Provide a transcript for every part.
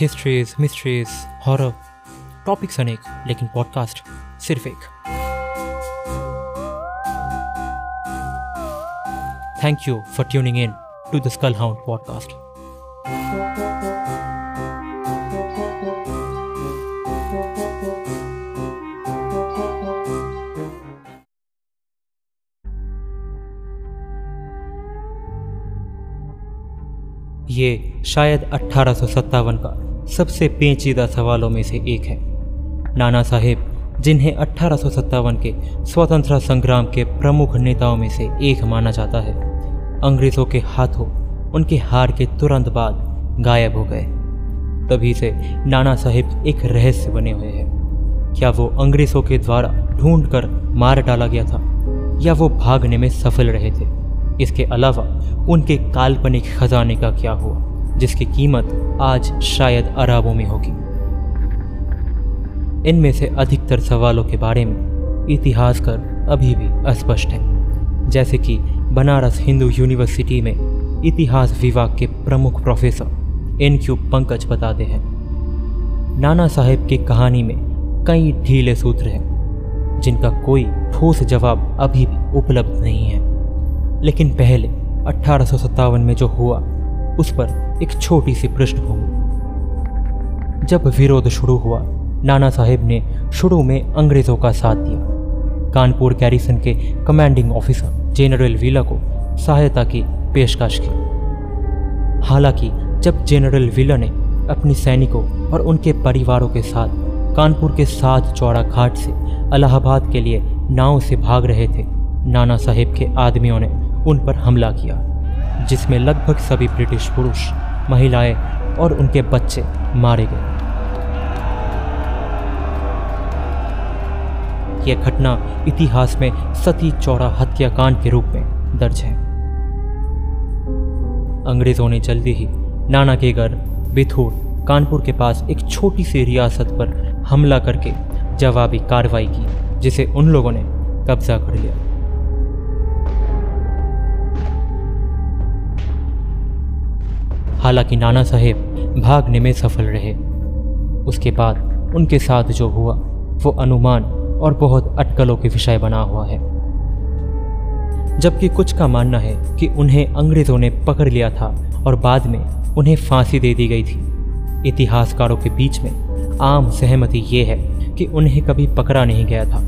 Histories mysteries horror topics अनेक लेकिन podcast सिर्फ एक thank you for tuning in to the skull hound podcast ये शायद अट्ठारह का सबसे पेचीदा सवालों में से एक है। नाना साहेब, जिन्हें अट्ठारह के स्वतंत्रता संग्राम के प्रमुख नेताओं में से एक माना जाता है, अंग्रेज़ों के हाथों उनके हार के तुरंत बाद गायब हो गए। तभी से नाना साहेब एक रहस्य बने हुए हैं। क्या वो अंग्रेज़ों के द्वारा ढूंढ कर मार डाला गया था, या वो भागने में सफल रहे थे? इसके अलावा उनके काल्पनिक खजाने का क्या हुआ, जिसकी कीमत आज शायद अरबों में होगी। इनमें से अधिकतर सवालों के बारे में इतिहासकार अभी भी अस्पष्ट हैं, जैसे कि बनारस हिंदू यूनिवर्सिटी में इतिहास विभाग के प्रमुख प्रोफेसर एन क्यू पंकज बताते हैं। नाना साहेब की कहानी में कई ढीले सूत्र हैं, जिनका कोई ठोस जवाब अभी भी उपलब्ध नहीं है। लेकिन पहले अठारह में जो हुआ, उस पर एक छोटी सी पृष्ठभूमि। जब विरोध शुरू हुआ, नाना साहेब ने शुरू में अंग्रेज़ों का साथ दिया। कानपुर कैरिसन के कमांडिंग ऑफिसर जनरल विला को सहायता की पेशकश की। हालाँकि, जब जनरल विला ने अपनी सैनिकों और उनके परिवारों के साथ कानपुर के साथ चौड़ा घाट से अलाहाबाद के लिए नाव से भाग रहे थे, नाना साहेब के आदमियों ने उन पर हमला किया, जिसमें लगभग सभी ब्रिटिश पुरुष, महिलाएँ और उनके बच्चे मारे गए। यह घटना इतिहास में सती चौड़ा हत्याकांड के रूप में दर्ज है। अंग्रेज़ों ने जल्दी ही नाना के घर बिथूर, कानपुर के पास एक छोटी सी रियासत पर हमला करके जवाबी कार्रवाई की, जिसे उन लोगों ने कब्जा कर लिया। हालाँकि नाना साहेब भागने में सफल रहे। उसके बाद उनके साथ जो हुआ, वो अनुमान और बहुत अटकलों के विषय बना हुआ है। जबकि कुछ का मानना है कि उन्हें अंग्रेज़ों ने पकड़ लिया था और बाद में उन्हें फांसी दे दी गई थी। इतिहासकारों के बीच में आम सहमति ये है कि उन्हें कभी पकड़ा नहीं गया था।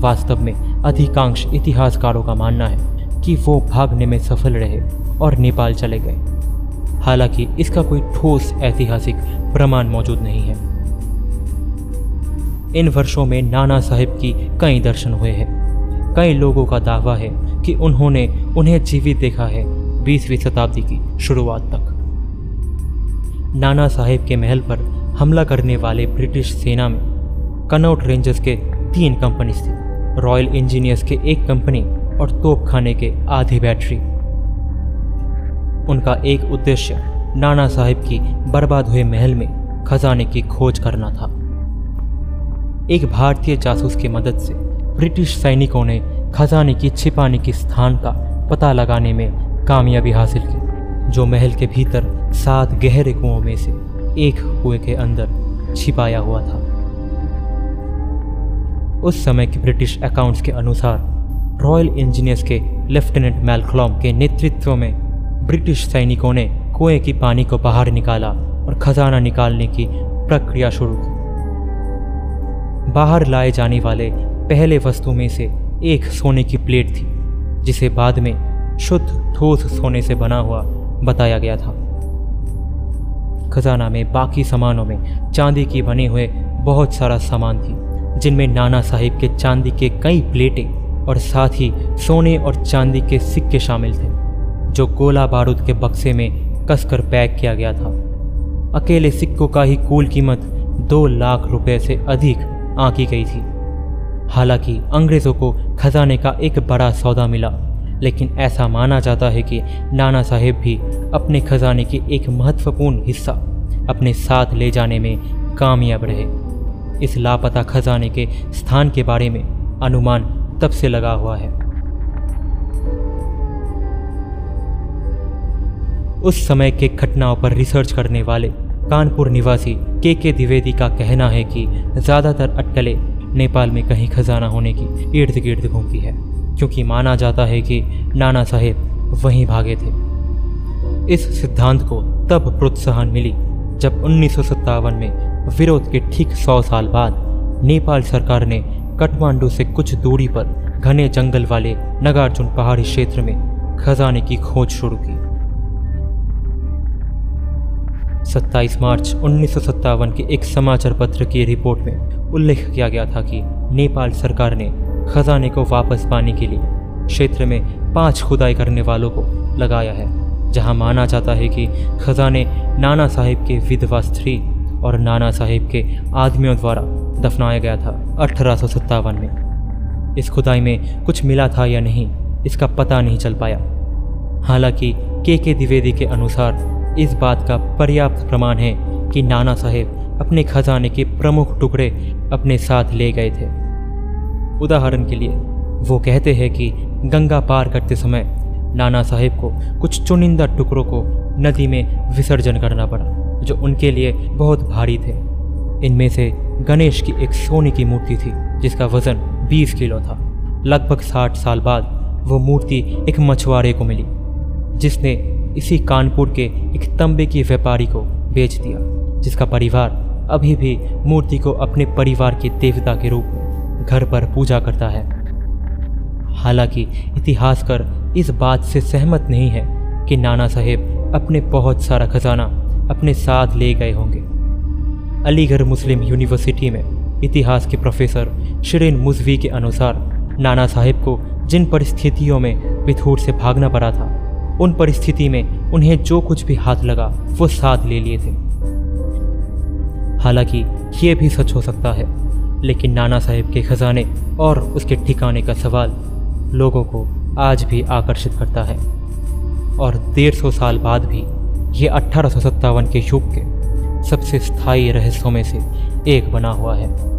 वास्तव में अधिकांश इतिहासकारों का मानना है कि वो भागने में सफल रहे और नेपाल चले गए। हालाँकि इसका कोई ठोस ऐतिहासिक प्रमाण मौजूद नहीं है। इन वर्षों में नाना साहिब की कई दर्शन हुए हैं। कई लोगों का दावा है कि उन्होंने उन्हें जीवित देखा है बीसवीं शताब्दी की शुरुआत तक। नाना साहेब के महल पर हमला करने वाले ब्रिटिश सेना में कनौट रेंजर्स के तीन कंपनी थी रॉयल इंजीनियर्स के एक कंपनी और तोपखाने के आधी बैटरी उनका एक उद्देश्य नाना साहिब की बर्बाद हुए महल में खजाने की खोज करना था। एक भारतीय जासूस की मदद से ब्रिटिश सैनिकों ने खजाने की छिपाने के स्थान का पता लगाने में कामयाबी हासिल की, जो महल के भीतर सात गहरे कुओं में से एक कुएँ के अंदर छिपाया हुआ था। उस समय के ब्रिटिश अकाउंट्स के अनुसार रॉयल इंजीनियर्स के लेफ्टिनेंट मैलक्लॉम के नेतृत्व में ब्रिटिश सैनिकों ने कुएँ की पानी को बाहर निकाला और खजाना निकालने की प्रक्रिया शुरू की। बाहर लाए जाने वाले पहले वस्तु में से एक सोने की प्लेट थी, जिसे बाद में शुद्ध ठोस सोने से बना हुआ बताया गया था। खजाना में बाकी सामानों में चांदी की बने हुए बहुत सारा सामान थी, जिनमें नाना साहिब के चांदी के कई प्लेटें और साथ ही सोने और चांदी के सिक्के शामिल थे। जो गोला बारूद के बक्से में कसकर पैक किया गया था। अकेले सिक्कों का ही कुल कीमत दो लाख रुपए से अधिक आंकी गई थी। हालाँकि अंग्रेज़ों को खजाने का एक बड़ा सौदा मिला, लेकिन ऐसा माना जाता है कि नाना साहेब भी अपने खजाने की एक महत्वपूर्ण हिस्सा अपने साथ ले जाने में कामयाब रहे। इस लापता खजाने के स्थान के बारे में अनुमान तब से लगा हुआ है। उस समय के घटनाओं पर रिसर्च करने वाले कानपुर निवासी के के द्विवेदी का कहना है कि ज़्यादातर अटकलें नेपाल में कहीं खजाना होने की इर्द गिर्द घूमती है, क्योंकि माना जाता है कि नाना साहेब वहीं भागे थे। इस सिद्धांत को तब प्रोत्साहन मिली जब उन्नीस सौ सत्तावन में विरोध के ठीक सौ साल बाद नेपाल सरकार ने काठमांडू से कुछ दूरी पर घने जंगल वाले नगार्जुन पहाड़ी क्षेत्र में खजाने की खोज शुरू की। 27 मार्च उन्नीस सौ सत्तावन के एक समाचार पत्र की रिपोर्ट में उल्लेख किया गया था कि नेपाल सरकार ने खजाने को वापस पाने के लिए क्षेत्र में पाँच खुदाई करने वालों को लगाया है, जहाँ माना जाता है कि खजाने नाना साहिब के विधवा स्त्री और नाना साहिब के आदमियों द्वारा दफनाया गया था अठारह सौ सत्तावन में। इस खुदाई में कुछ मिला था या नहीं, इसका पता नहीं चल पाया। हालाँकि के के द्विवेदी के अनुसार इस बात का पर्याप्त प्रमाण है कि नाना साहेब अपने खजाने के प्रमुख टुकड़े अपने साथ ले गए थे। उदाहरण के लिए, वो कहते हैं कि गंगा पार करते समय नाना साहेब को कुछ चुनिंदा टुकड़ों को नदी में विसर्जन करना पड़ा, जो उनके लिए बहुत भारी थे। इनमें से गणेश की एक सोने की मूर्ति थी, जिसका वज़न 20 किलो था। लगभग 60 साल बाद वो मूर्ति एक मछुआरे को मिली, जिसने इसी कानपुर के एक तंबे के व्यापारी को बेच दिया, जिसका परिवार अभी भी मूर्ति को अपने परिवार के देवता के रूप में घर पर पूजा करता है। हालाँकि इतिहासकार इस बात से सहमत नहीं है कि नाना साहेब अपने बहुत सारा खजाना अपने साथ ले गए होंगे। अलीगढ़ मुस्लिम यूनिवर्सिटी में इतिहास के प्रोफेसर शिरीन मुजवी के अनुसार नाना साहेब को जिन परिस्थितियों में बिथूर से भागना पड़ा था उन परिस्थिति में उन्हें जो कुछ भी हाथ लगा, वो साथ ले लिए थे। हालाँकि ये भी सच हो सकता है, लेकिन नाना साहेब के खजाने और उसके ठिकाने का सवाल लोगों को आज भी आकर्षित करता है। और डेढ़ सौ साल बाद भी ये अट्ठारह के युग के सबसे स्थायी रहस्यों में से एक बना हुआ है।